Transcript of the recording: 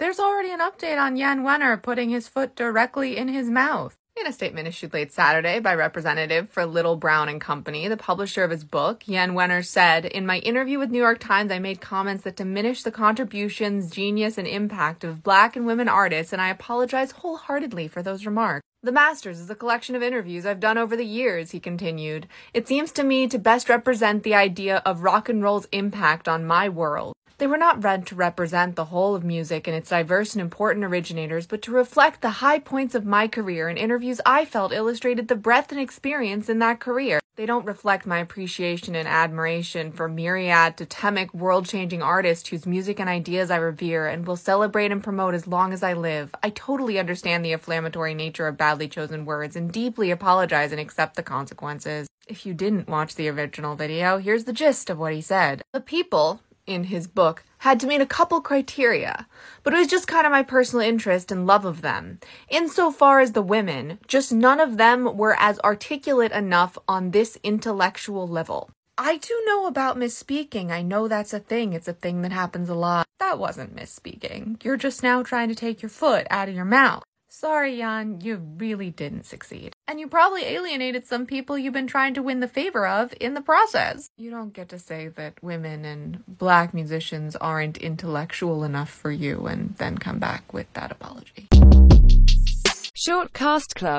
There's already an update on Jann Wenner putting his foot directly in his mouth. In a statement issued late Saturday by representative for Little Brown and Company, the publisher of his book, Jann Wenner said, In my interview with New York Times, I made comments that diminish the contributions, genius, and impact of black and women artists, and I apologize wholeheartedly for those remarks. The Masters is a collection of interviews I've done over the years, he continued. It seems to me to best represent the idea of rock and roll's impact on my world. They were not read to represent the whole of music and its diverse and important originators, but to reflect the high points of my career and interviews I felt illustrated the breadth and experience in that career. They don't reflect my appreciation and admiration for myriad totemic, world changing artists whose music and ideas I revere and will celebrate and promote as long as I live. I totally understand the inflammatory nature of badly chosen words and deeply apologize and accept the consequences. If you didn't watch the original video, here's the gist of what he said. The people, in his book had to meet a couple criteria, but it was just kind of my personal interest and love of them. Insofar as the women, just none of them were as articulate enough on this intellectual level. I do know about misspeaking. I know that's a thing. It's a thing that happens a lot. That wasn't misspeaking. You're just now trying to take your foot out of your mouth. Sorry, Jann, you really didn't succeed. And you probably alienated some people you've been trying to win the favor of in the process. You don't get to say that women and black musicians aren't intellectual enough for you and then come back with that apology. Short Cast Club